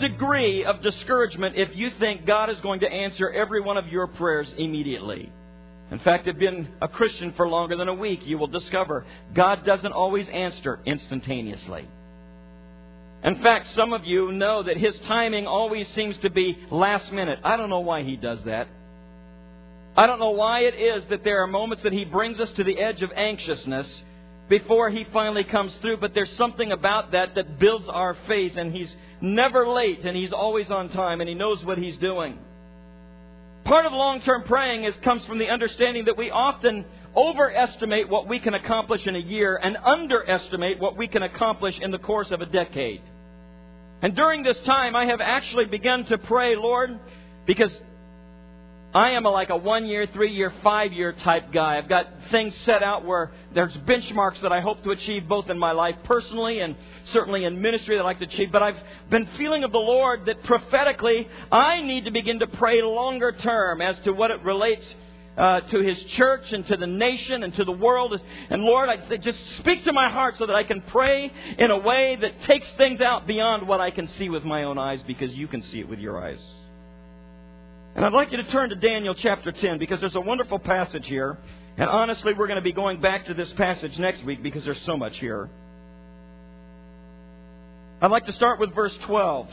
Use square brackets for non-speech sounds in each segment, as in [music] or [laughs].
degree of discouragement if you think God is going to answer every one of your prayers immediately. In fact, if you've been a Christian for longer than a week, you will discover God doesn't always answer instantaneously. In fact, some of you know that His timing always seems to be last minute. I don't know why He does that. I don't know why it is that there are moments that He brings us to the edge of anxiousness before He finally comes through, but there's something about that that builds our faith, and He's never late, and He's always on time, and He knows what He's doing. Part of long term praying is, comes from the understanding that we often overestimate what we can accomplish in a year and underestimate what we can accomplish in the course of a decade. And during this time, I have actually begun to pray, Lord, because I am a, like a one year, three year, five year type guy. I've got things set out where there's benchmarks that I hope to achieve both in my life personally and certainly in ministry that I like to achieve. But I've been feeling of the Lord that prophetically I need to begin to pray longer term as to what it relates uh, to His church and to the nation and to the world. And Lord, I just speak to my heart so that I can pray in a way that takes things out beyond what I can see with my own eyes because you can see it with your eyes. And I'd like you to turn to Daniel chapter 10 because there's a wonderful passage here. And honestly, we're going to be going back to this passage next week because there's so much here. I'd like to start with verse 12.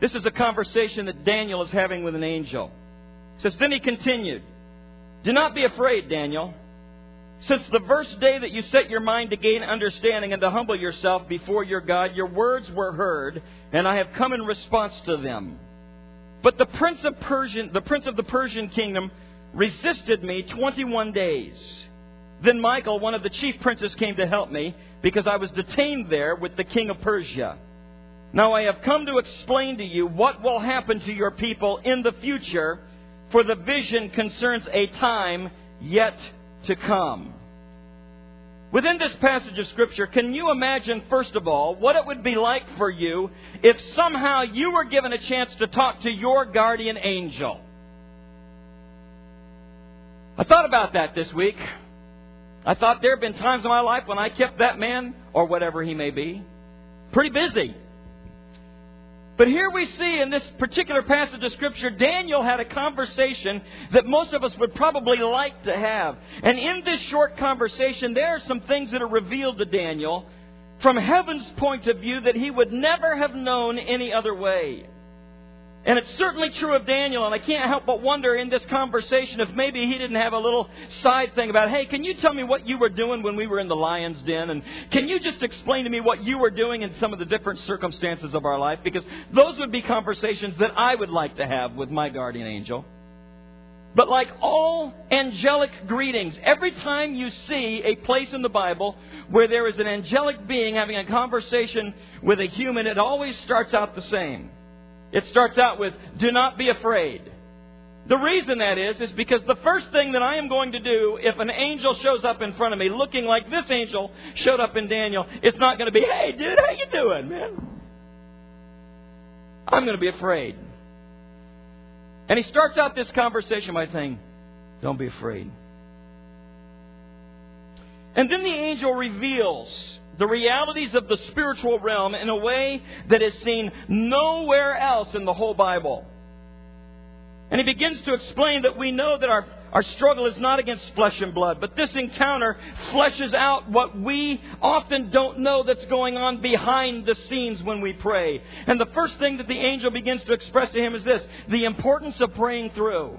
This is a conversation that Daniel is having with an angel. It says, Then he continued, Do not be afraid, Daniel. Since the first day that you set your mind to gain understanding and to humble yourself before your God, your words were heard, and I have come in response to them. But the prince of Persian, the prince of the Persian kingdom, resisted me 21 days. Then Michael, one of the chief princes, came to help me because I was detained there with the king of Persia. Now I have come to explain to you what will happen to your people in the future, for the vision concerns a time yet to come. Within this passage of Scripture, can you imagine, first of all, what it would be like for you if somehow you were given a chance to talk to your guardian angel? I thought about that this week. I thought there have been times in my life when I kept that man, or whatever he may be, pretty busy. But here we see in this particular passage of Scripture, Daniel had a conversation that most of us would probably like to have. And in this short conversation, there are some things that are revealed to Daniel from heaven's point of view that he would never have known any other way. And it's certainly true of Daniel, and I can't help but wonder in this conversation if maybe he didn't have a little side thing about, hey, can you tell me what you were doing when we were in the lion's den? And can you just explain to me what you were doing in some of the different circumstances of our life? Because those would be conversations that I would like to have with my guardian angel. But like all angelic greetings, every time you see a place in the Bible where there is an angelic being having a conversation with a human, it always starts out the same. It starts out with, do not be afraid. The reason that is, is because the first thing that I am going to do if an angel shows up in front of me looking like this angel showed up in Daniel, it's not going to be, hey dude, how you doing, man? I'm going to be afraid. And he starts out this conversation by saying, don't be afraid. And then the angel reveals the realities of the spiritual realm in a way that is seen nowhere else in the whole Bible. And he begins to explain that we know that our, our struggle is not against flesh and blood, but this encounter fleshes out what we often don't know that's going on behind the scenes when we pray. And the first thing that the angel begins to express to him is this the importance of praying through.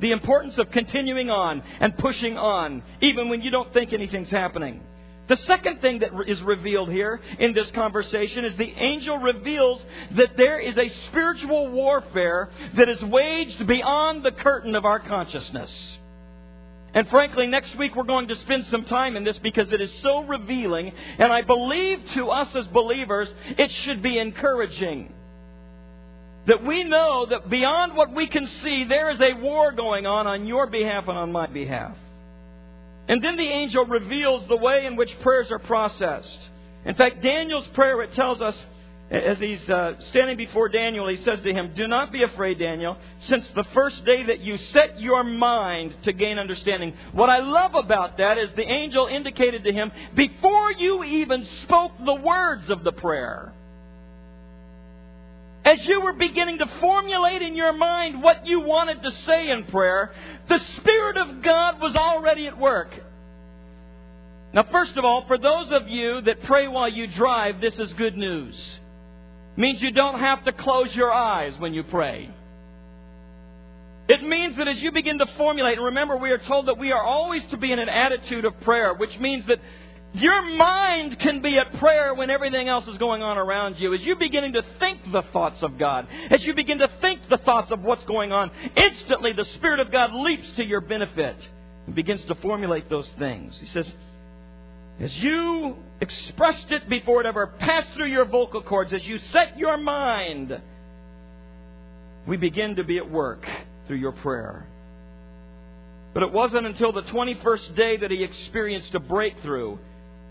The importance of continuing on and pushing on, even when you don't think anything's happening. The second thing that is revealed here in this conversation is the angel reveals that there is a spiritual warfare that is waged beyond the curtain of our consciousness. And frankly, next week we're going to spend some time in this because it is so revealing, and I believe to us as believers, it should be encouraging. That we know that beyond what we can see, there is a war going on on your behalf and on my behalf. And then the angel reveals the way in which prayers are processed. In fact, Daniel's prayer, it tells us, as he's uh, standing before Daniel, he says to him, Do not be afraid, Daniel, since the first day that you set your mind to gain understanding. What I love about that is the angel indicated to him, before you even spoke the words of the prayer, as you were beginning to formulate in your mind what you wanted to say in prayer, the Spirit of God was already at work. Now, first of all, for those of you that pray while you drive, this is good news means you don't have to close your eyes when you pray. It means that as you begin to formulate, and remember, we are told that we are always to be in an attitude of prayer, which means that your mind can be at prayer when everything else is going on around you. As you're beginning to think the thoughts of God, as you begin to think the thoughts of what's going on, instantly the Spirit of God leaps to your benefit and begins to formulate those things. He says, as you expressed it before it ever passed through your vocal cords, as you set your mind, we begin to be at work through your prayer. But it wasn't until the 21st day that he experienced a breakthrough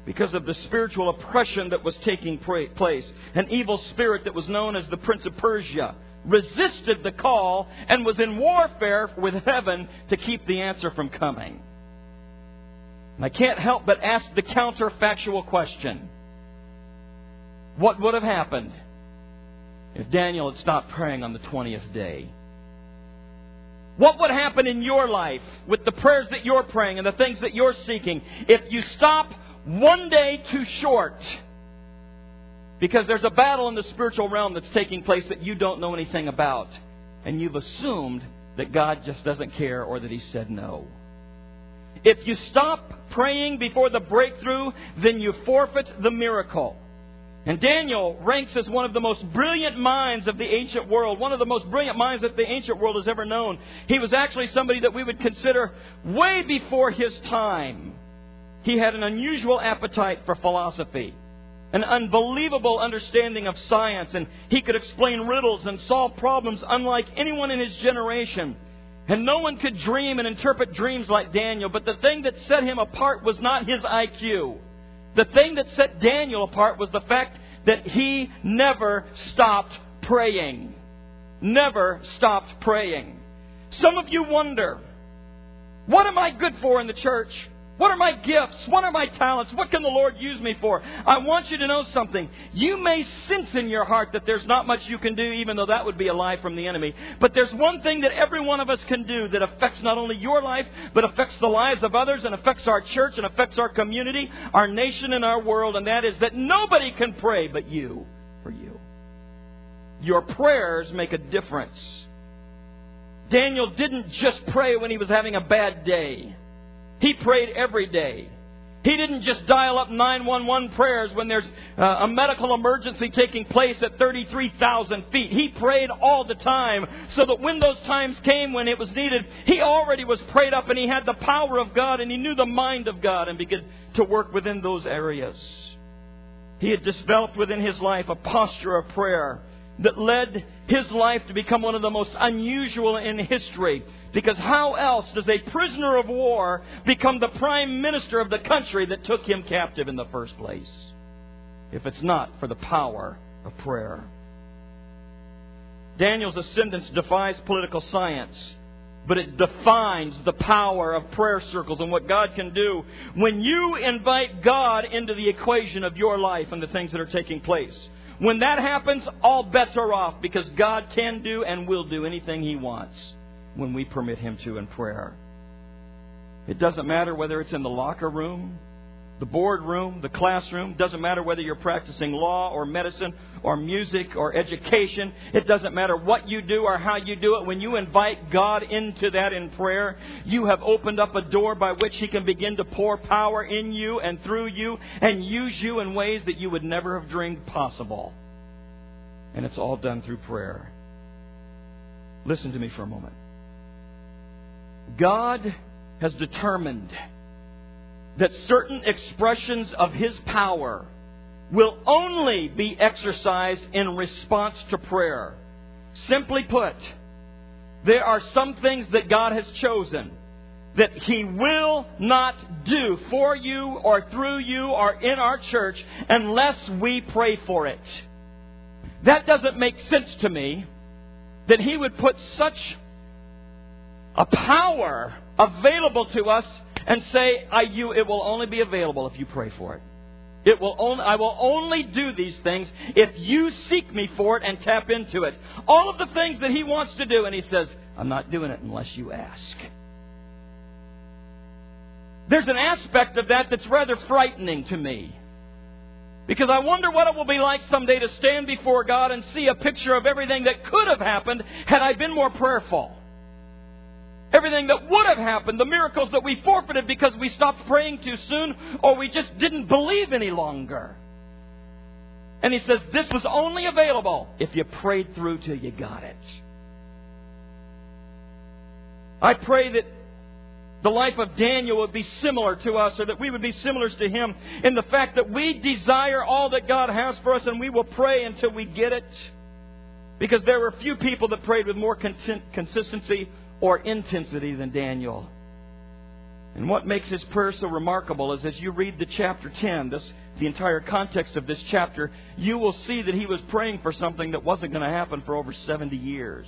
because of the spiritual oppression that was taking place. An evil spirit that was known as the Prince of Persia resisted the call and was in warfare with heaven to keep the answer from coming. And I can't help but ask the counterfactual question What would have happened if Daniel had stopped praying on the 20th day? What would happen in your life with the prayers that you're praying and the things that you're seeking if you stop one day too short? Because there's a battle in the spiritual realm that's taking place that you don't know anything about. And you've assumed that God just doesn't care or that He said no. If you stop praying before the breakthrough, then you forfeit the miracle. And Daniel ranks as one of the most brilliant minds of the ancient world, one of the most brilliant minds that the ancient world has ever known. He was actually somebody that we would consider way before his time. He had an unusual appetite for philosophy, an unbelievable understanding of science, and he could explain riddles and solve problems unlike anyone in his generation. And no one could dream and interpret dreams like Daniel, but the thing that set him apart was not his IQ. The thing that set Daniel apart was the fact that he never stopped praying. Never stopped praying. Some of you wonder, what am I good for in the church? What are my gifts? What are my talents? What can the Lord use me for? I want you to know something. You may sense in your heart that there's not much you can do, even though that would be a lie from the enemy. But there's one thing that every one of us can do that affects not only your life, but affects the lives of others and affects our church and affects our community, our nation, and our world, and that is that nobody can pray but you for you. Your prayers make a difference. Daniel didn't just pray when he was having a bad day. He prayed every day. He didn't just dial up 911 prayers when there's uh, a medical emergency taking place at 33,000 feet. He prayed all the time so that when those times came when it was needed, he already was prayed up and he had the power of God and he knew the mind of God and began to work within those areas. He had developed within his life a posture of prayer that led his life to become one of the most unusual in history. Because how else does a prisoner of war become the prime minister of the country that took him captive in the first place? If it's not for the power of prayer. Daniel's ascendance defies political science, but it defines the power of prayer circles and what God can do when you invite God into the equation of your life and the things that are taking place. When that happens, all bets are off because God can do and will do anything He wants when we permit Him to in prayer. It doesn't matter whether it's in the locker room, the boardroom, the classroom. Doesn't matter whether you're practicing law or medicine or music or education. It doesn't matter what you do or how you do it. When you invite God into that in prayer, you have opened up a door by which He can begin to pour power in you and through you and use you in ways that you would never have dreamed possible. And it's all done through prayer. Listen to me for a moment. God has determined that certain expressions of His power will only be exercised in response to prayer. Simply put, there are some things that God has chosen that He will not do for you or through you or in our church unless we pray for it. That doesn't make sense to me that He would put such a power available to us and say, I, you, it will only be available if you pray for it. It will only, I will only do these things if you seek me for it and tap into it. All of the things that he wants to do, and he says, I'm not doing it unless you ask. There's an aspect of that that's rather frightening to me. Because I wonder what it will be like someday to stand before God and see a picture of everything that could have happened had I been more prayerful. Everything that would have happened, the miracles that we forfeited because we stopped praying too soon or we just didn't believe any longer. And he says, This was only available if you prayed through till you got it. I pray that the life of Daniel would be similar to us, or that we would be similar to him in the fact that we desire all that God has for us and we will pray until we get it. Because there were few people that prayed with more consistency or intensity than Daniel. And what makes his prayer so remarkable is as you read the chapter 10, this, the entire context of this chapter, you will see that he was praying for something that wasn't going to happen for over 70 years.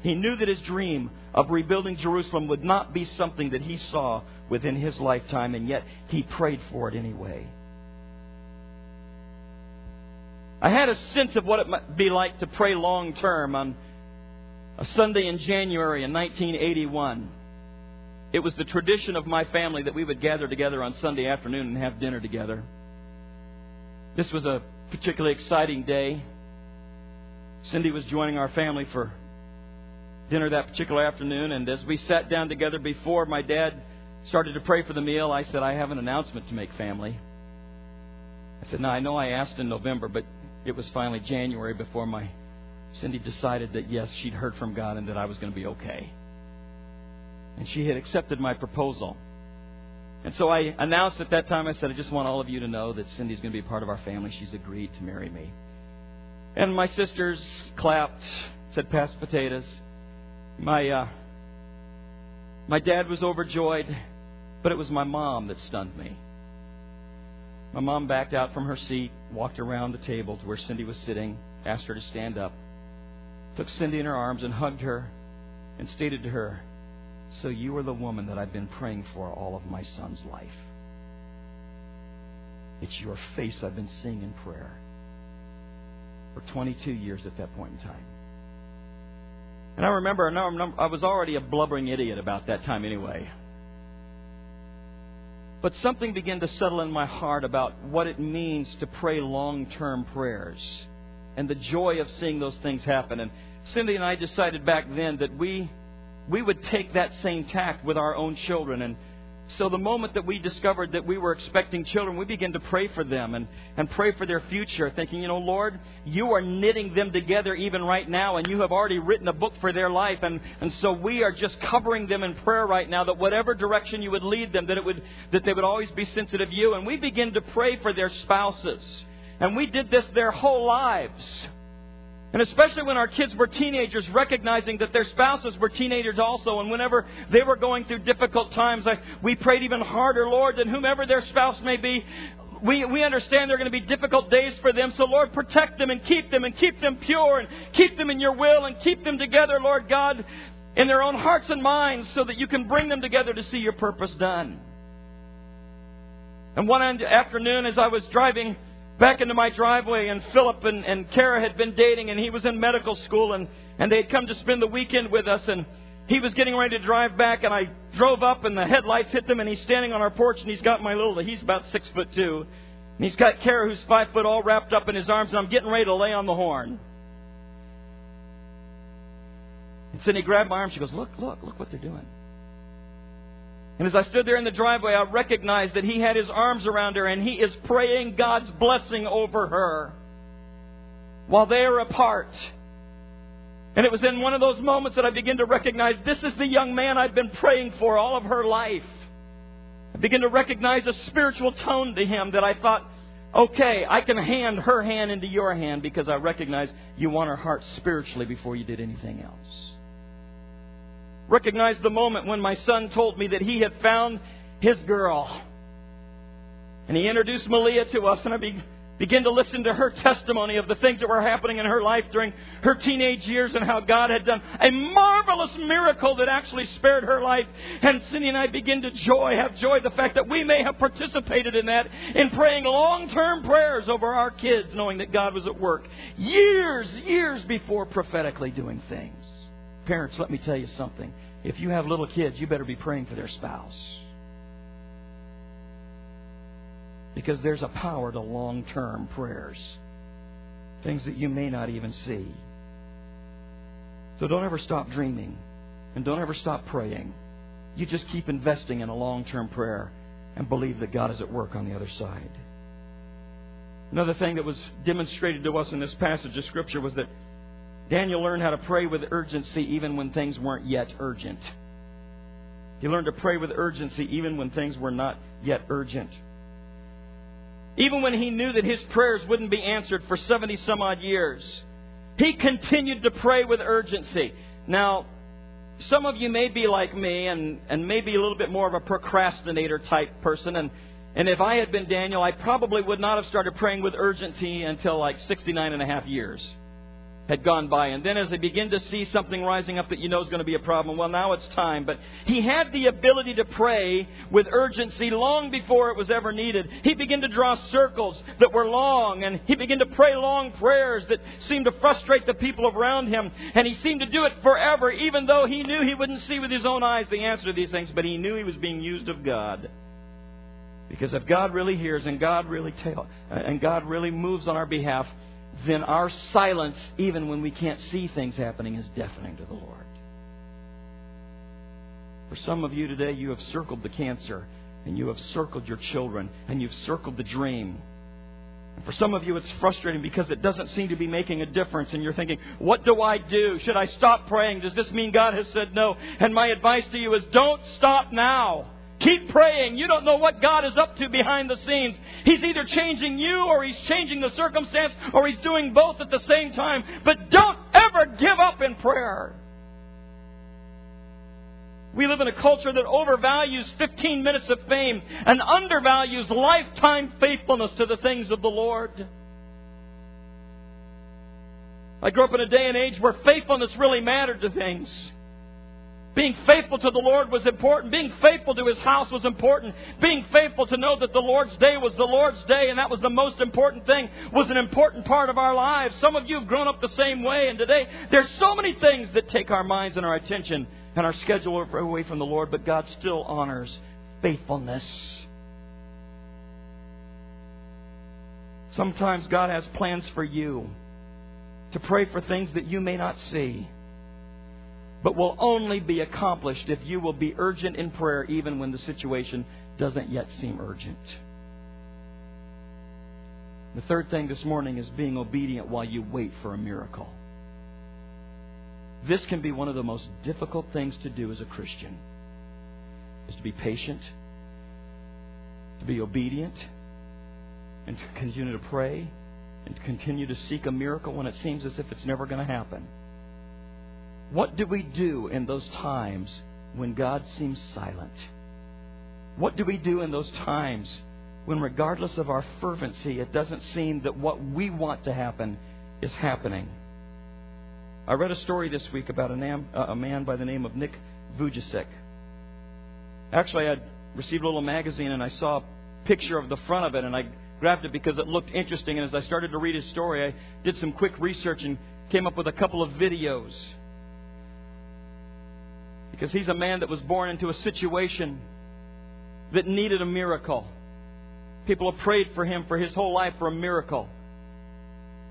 He knew that his dream of rebuilding Jerusalem would not be something that he saw within his lifetime, and yet he prayed for it anyway. I had a sense of what it might be like to pray long term on a Sunday in January in 1981. It was the tradition of my family that we would gather together on Sunday afternoon and have dinner together. This was a particularly exciting day. Cindy was joining our family for dinner that particular afternoon, and as we sat down together before my dad started to pray for the meal, I said, I have an announcement to make, family. I said, Now, I know I asked in November, but it was finally January before my Cindy decided that, yes, she'd heard from God and that I was going to be okay. And she had accepted my proposal. And so I announced at that time, I said, I just want all of you to know that Cindy's going to be a part of our family. She's agreed to marry me. And my sisters clapped, said, Pass potatoes. My uh, my dad was overjoyed, but it was my mom that stunned me. My mom backed out from her seat, walked around the table to where Cindy was sitting, asked her to stand up, took Cindy in her arms and hugged her, and stated to her, So you are the woman that I've been praying for all of my son's life. It's your face I've been seeing in prayer for 22 years at that point in time. And I remember, I was already a blubbering idiot about that time anyway. But something began to settle in my heart about what it means to pray long term prayers and the joy of seeing those things happen. And Cindy and I decided back then that we, we would take that same tact with our own children and so the moment that we discovered that we were expecting children, we began to pray for them and, and pray for their future, thinking, you know, Lord, you are knitting them together even right now, and you have already written a book for their life. And, and so we are just covering them in prayer right now that whatever direction you would lead them, that it would that they would always be sensitive to you. And we begin to pray for their spouses. And we did this their whole lives. And especially when our kids were teenagers, recognizing that their spouses were teenagers also, and whenever they were going through difficult times, we prayed even harder, Lord, that whomever their spouse may be, we, we understand there are going to be difficult days for them. So, Lord, protect them and keep them and keep them pure and keep them in your will and keep them together, Lord God, in their own hearts and minds so that you can bring them together to see your purpose done. And one afternoon, as I was driving back into my driveway, and Philip and, and Kara had been dating, and he was in medical school, and, and they had come to spend the weekend with us, and he was getting ready to drive back, and I drove up, and the headlights hit them, and he's standing on our porch, and he's got my little, he's about six foot two, and he's got Kara, who's five foot, all wrapped up in his arms, and I'm getting ready to lay on the horn. And Cindy grabbed my arm. She goes, "Look, look, look what they're doing." And as I stood there in the driveway, I recognized that he had his arms around her and he is praying God's blessing over her while they are apart. And it was in one of those moments that I began to recognize this is the young man I've been praying for all of her life. I began to recognize a spiritual tone to him that I thought, okay, I can hand her hand into your hand because I recognize you want her heart spiritually before you did anything else recognized the moment when my son told me that he had found his girl. And he introduced Malia to us, and I be, begin to listen to her testimony of the things that were happening in her life during her teenage years and how God had done a marvelous miracle that actually spared her life. And Cindy and I begin to joy, have joy the fact that we may have participated in that in praying long-term prayers over our kids, knowing that God was at work years, years before prophetically doing things. Parents, let me tell you something. If you have little kids, you better be praying for their spouse. Because there's a power to long term prayers, things that you may not even see. So don't ever stop dreaming, and don't ever stop praying. You just keep investing in a long term prayer and believe that God is at work on the other side. Another thing that was demonstrated to us in this passage of Scripture was that Daniel learned how to pray with urgency even when things weren't yet urgent. He learned to pray with urgency even when things were not yet urgent. Even when he knew that his prayers wouldn't be answered for 70 some odd years, he continued to pray with urgency. Now, some of you may be like me and, and maybe a little bit more of a procrastinator type person. And, and if I had been Daniel, I probably would not have started praying with urgency until like 69 and a half years had gone by. And then as they begin to see something rising up that you know is going to be a problem, well, now it's time. But he had the ability to pray with urgency long before it was ever needed. He began to draw circles that were long, and he began to pray long prayers that seemed to frustrate the people around him. And he seemed to do it forever, even though he knew he wouldn't see with his own eyes the answer to these things, but he knew he was being used of God. Because if God really hears and God really tell, and God really moves on our behalf, then our silence, even when we can't see things happening, is deafening to the Lord. For some of you today, you have circled the cancer, and you have circled your children, and you've circled the dream. And for some of you, it's frustrating because it doesn't seem to be making a difference, and you're thinking, What do I do? Should I stop praying? Does this mean God has said no? And my advice to you is don't stop now. Keep praying. You don't know what God is up to behind the scenes. He's either changing you or He's changing the circumstance or He's doing both at the same time. But don't ever give up in prayer. We live in a culture that overvalues 15 minutes of fame and undervalues lifetime faithfulness to the things of the Lord. I grew up in a day and age where faithfulness really mattered to things. Being faithful to the Lord was important. Being faithful to His house was important. Being faithful to know that the Lord's day was the Lord's day and that was the most important thing was an important part of our lives. Some of you have grown up the same way and today there's so many things that take our minds and our attention and our schedule away from the Lord, but God still honors faithfulness. Sometimes God has plans for you to pray for things that you may not see but will only be accomplished if you will be urgent in prayer even when the situation doesn't yet seem urgent. The third thing this morning is being obedient while you wait for a miracle. This can be one of the most difficult things to do as a Christian. Is to be patient, to be obedient, and to continue to pray, and to continue to seek a miracle when it seems as if it's never going to happen. What do we do in those times when God seems silent? What do we do in those times when, regardless of our fervency, it doesn't seem that what we want to happen is happening? I read a story this week about a, man, uh, a man by the name of Nick Vujicic. Actually, I received a little magazine and I saw a picture of the front of it, and I grabbed it because it looked interesting. And as I started to read his story, I did some quick research and came up with a couple of videos because he's a man that was born into a situation that needed a miracle. People have prayed for him for his whole life for a miracle.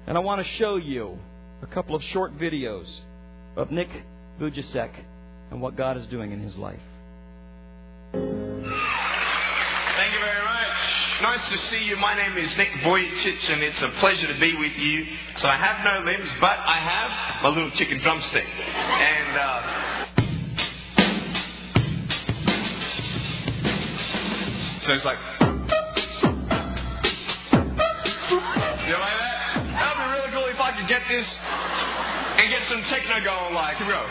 And I want to show you a couple of short videos of Nick Vujicic and what God is doing in his life. Thank you very much. Nice to see you. My name is Nick Vujicic, and it's a pleasure to be with you. So I have no limbs, but I have my little chicken drumstick. And uh, So it's like. You like that? That would be really cool if I could get this and get some techno going. Like, here we go.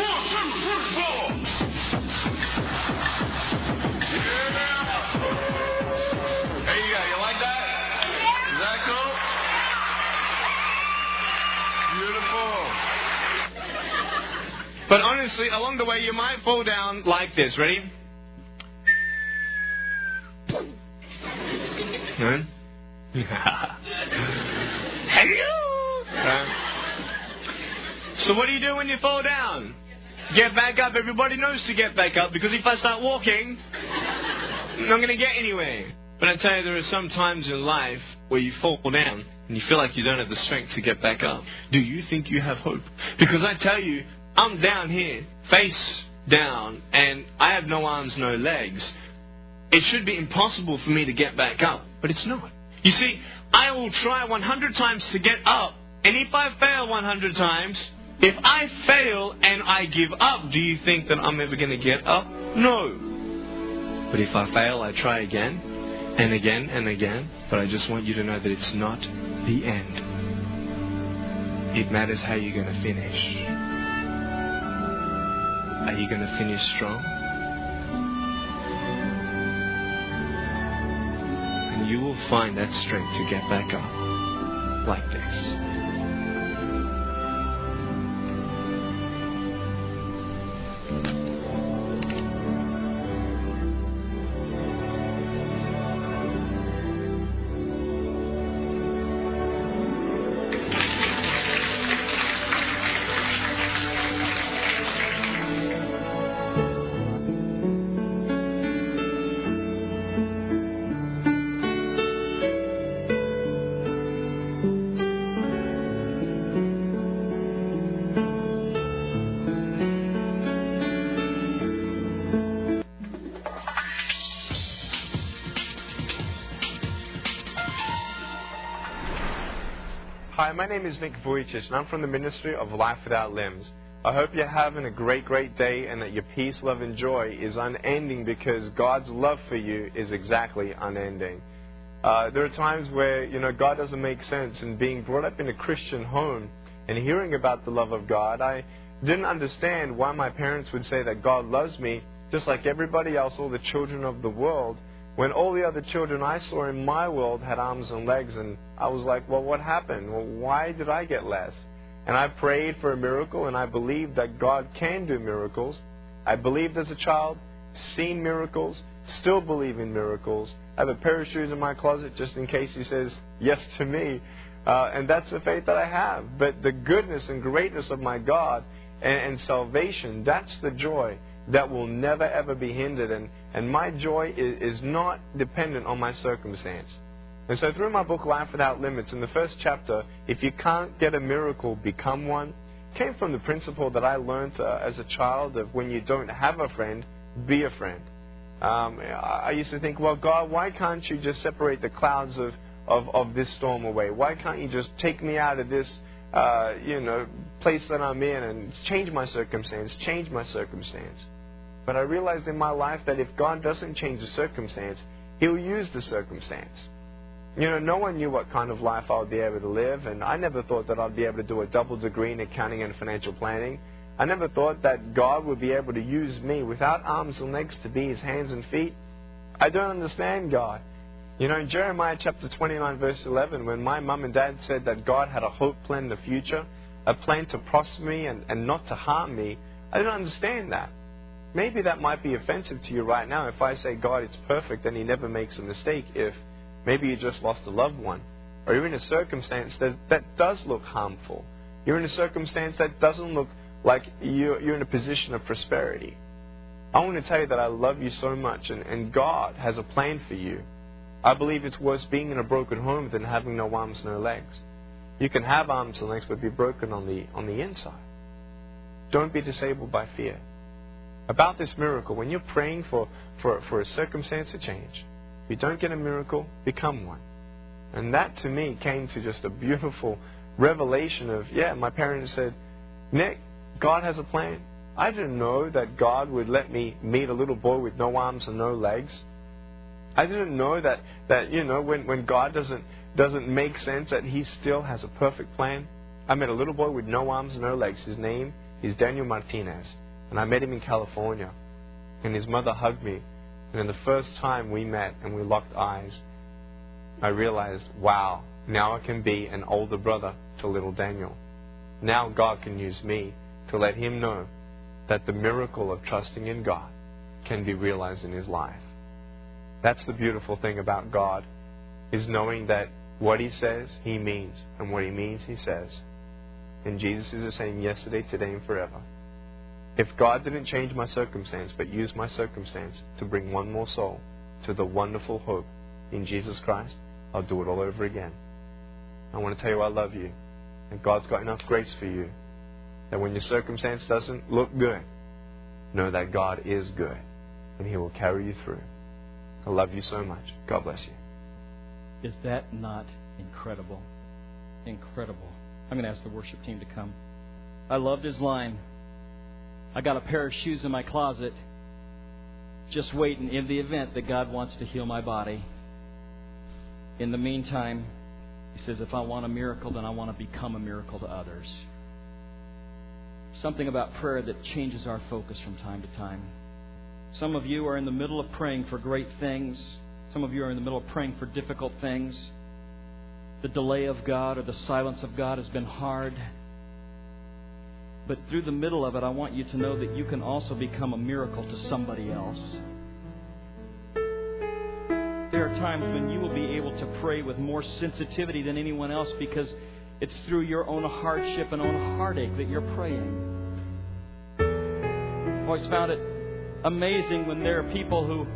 One, two, three, four. Yeah. There you go. You like that? Is that cool? Beautiful. But honestly, along the way, you might fall down like this. Ready? No? [laughs] Hello! Uh, so what do you do when you fall down? Get back up. Everybody knows to get back up because if I start walking, I'm not going to get anywhere. But I tell you, there are some times in life where you fall down and you feel like you don't have the strength to get back up. Do you think you have hope? Because I tell you, I'm down here, face down, and I have no arms, no legs. It should be impossible for me to get back up, but it's not. You see, I will try 100 times to get up, and if I fail 100 times, if I fail and I give up, do you think that I'm ever going to get up? No. But if I fail, I try again and again and again. But I just want you to know that it's not the end. It matters how you're going to finish. Are you going to finish strong? You will find that strength to get back up like this. My name is Nick Vujicic, and I'm from the Ministry of Life Without Limbs. I hope you're having a great, great day and that your peace, love, and joy is unending because God's love for you is exactly unending. Uh, there are times where, you know, God doesn't make sense, and being brought up in a Christian home and hearing about the love of God, I didn't understand why my parents would say that God loves me just like everybody else, all the children of the world when all the other children I saw in my world had arms and legs, and I was like, well, what happened? Well, why did I get less? And I prayed for a miracle, and I believed that God can do miracles. I believed as a child, seen miracles, still believe in miracles. I have a pair of shoes in my closet just in case He says yes to me. Uh, and that's the faith that I have. But the goodness and greatness of my God and, and salvation, that's the joy that will never ever be hindered. And, and my joy is, is not dependent on my circumstance. And so through my book, Life Without Limits, in the first chapter, if you can't get a miracle, become one, came from the principle that I learned uh, as a child of when you don't have a friend, be a friend. Um, I used to think, well, God, why can't you just separate the clouds of, of, of this storm away? Why can't you just take me out of this, uh, you know, place that I'm in and change my circumstance, change my circumstance? But I realized in my life that if God doesn't change the circumstance, He'll use the circumstance. You know, no one knew what kind of life I would be able to live, and I never thought that I'd be able to do a double degree in accounting and financial planning. I never thought that God would be able to use me without arms and legs to be His hands and feet. I don't understand God. You know, in Jeremiah chapter 29, verse 11, when my mum and dad said that God had a hope plan in the future, a plan to prosper me and, and not to harm me, I didn't understand that. Maybe that might be offensive to you right now if I say God is perfect and He never makes a mistake. If maybe you just lost a loved one, or you're in a circumstance that, that does look harmful, you're in a circumstance that doesn't look like you're, you're in a position of prosperity. I want to tell you that I love you so much, and, and God has a plan for you. I believe it's worse being in a broken home than having no arms, no legs. You can have arms and legs, but be broken on the on the inside. Don't be disabled by fear about this miracle, when you're praying for, for, for a circumstance to change, you don't get a miracle, become one. And that to me came to just a beautiful revelation of, yeah, my parents said, Nick, God has a plan. I didn't know that God would let me meet a little boy with no arms and no legs. I didn't know that, that you know, when, when God doesn't, doesn't make sense, that He still has a perfect plan. I met a little boy with no arms and no legs. His name is Daniel Martinez. And I met him in California. And his mother hugged me. And then the first time we met and we locked eyes, I realized, wow, now I can be an older brother to little Daniel. Now God can use me to let him know that the miracle of trusting in God can be realized in his life. That's the beautiful thing about God, is knowing that what he says, he means, and what he means, he says. And Jesus is the same yesterday, today, and forever. If God didn't change my circumstance, but used my circumstance to bring one more soul to the wonderful hope in Jesus Christ, I'll do it all over again. I want to tell you I love you. And God's got enough grace for you that when your circumstance doesn't look good, know that God is good and He will carry you through. I love you so much. God bless you. Is that not incredible? Incredible. I'm going to ask the worship team to come. I loved his line. I got a pair of shoes in my closet just waiting in the event that God wants to heal my body. In the meantime, he says, if I want a miracle, then I want to become a miracle to others. Something about prayer that changes our focus from time to time. Some of you are in the middle of praying for great things. Some of you are in the middle of praying for difficult things. The delay of God or the silence of God has been hard. But through the middle of it, I want you to know that you can also become a miracle to somebody else. There are times when you will be able to pray with more sensitivity than anyone else because it's through your own hardship and own heartache that you're praying. I've always found it amazing when there are people who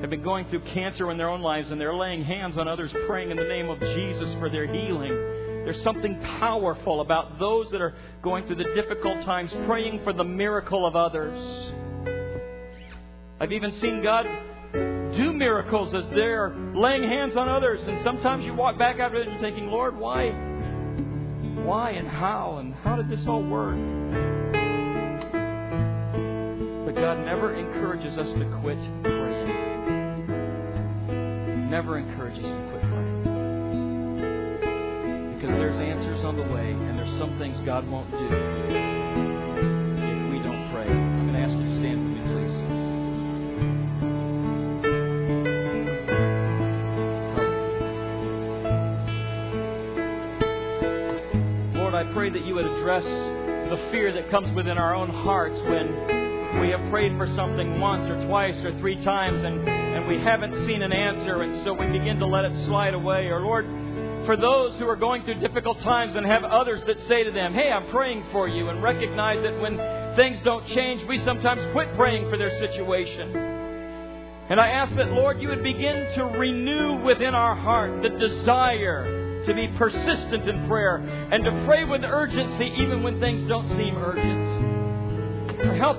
have been going through cancer in their own lives and they're laying hands on others praying in the name of Jesus for their healing. There's something powerful about those that are going through the difficult times praying for the miracle of others. I've even seen God do miracles as they're laying hands on others. And sometimes you walk back after it and you're thinking, Lord, why? Why and how? And how did this all work? But God never encourages us to quit praying. Never encourages us to quit there's answers on the way, and there's some things God won't do if we don't pray. I'm going to ask you to stand with me, please. Lord, I pray that you would address the fear that comes within our own hearts when we have prayed for something once or twice or three times and, and we haven't seen an answer, and so we begin to let it slide away. Or, Lord, for those who are going through difficult times and have others that say to them, Hey, I'm praying for you, and recognize that when things don't change, we sometimes quit praying for their situation. And I ask that, Lord, you would begin to renew within our heart the desire to be persistent in prayer and to pray with urgency even when things don't seem urgent. Help,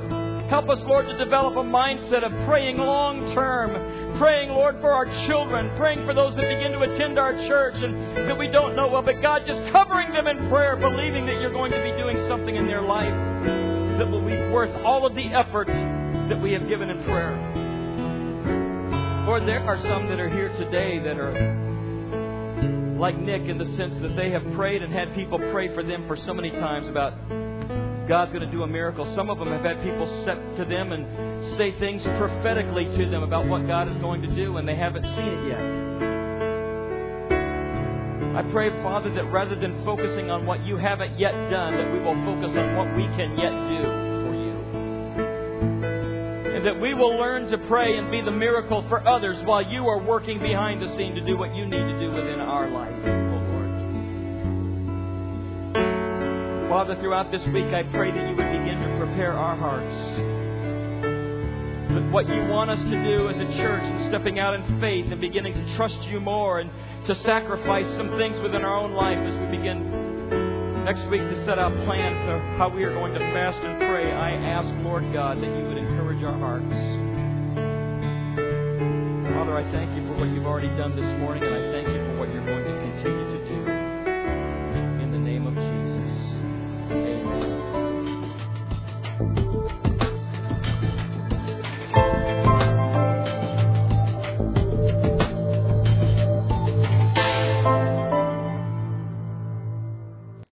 help us, Lord, to develop a mindset of praying long term, praying, Lord, for our children, praying for those that begin to attend our church and that we don't know well, but God, just covering them in prayer, believing that you're going to be doing something in their life that will be worth all of the effort that we have given in prayer. Lord, there are some that are here today that are like Nick in the sense that they have prayed and had people pray for them for so many times about God's going to do a miracle. Some of them have had people step to them and say things prophetically to them about what God is going to do, and they haven't seen it yet. I pray, Father, that rather than focusing on what you haven't yet done, that we will focus on what we can yet do for you. And that we will learn to pray and be the miracle for others while you are working behind the scene to do what you need to do within our life, Father, throughout this week, I pray that you would begin to prepare our hearts. That what you want us to do as a church and stepping out in faith and beginning to trust you more and to sacrifice some things within our own life as we begin next week to set out plans for how we are going to fast and pray. I ask, Lord God, that you would encourage our hearts. Father, I thank you for what you've already done this morning, and I thank you for what you're going to do.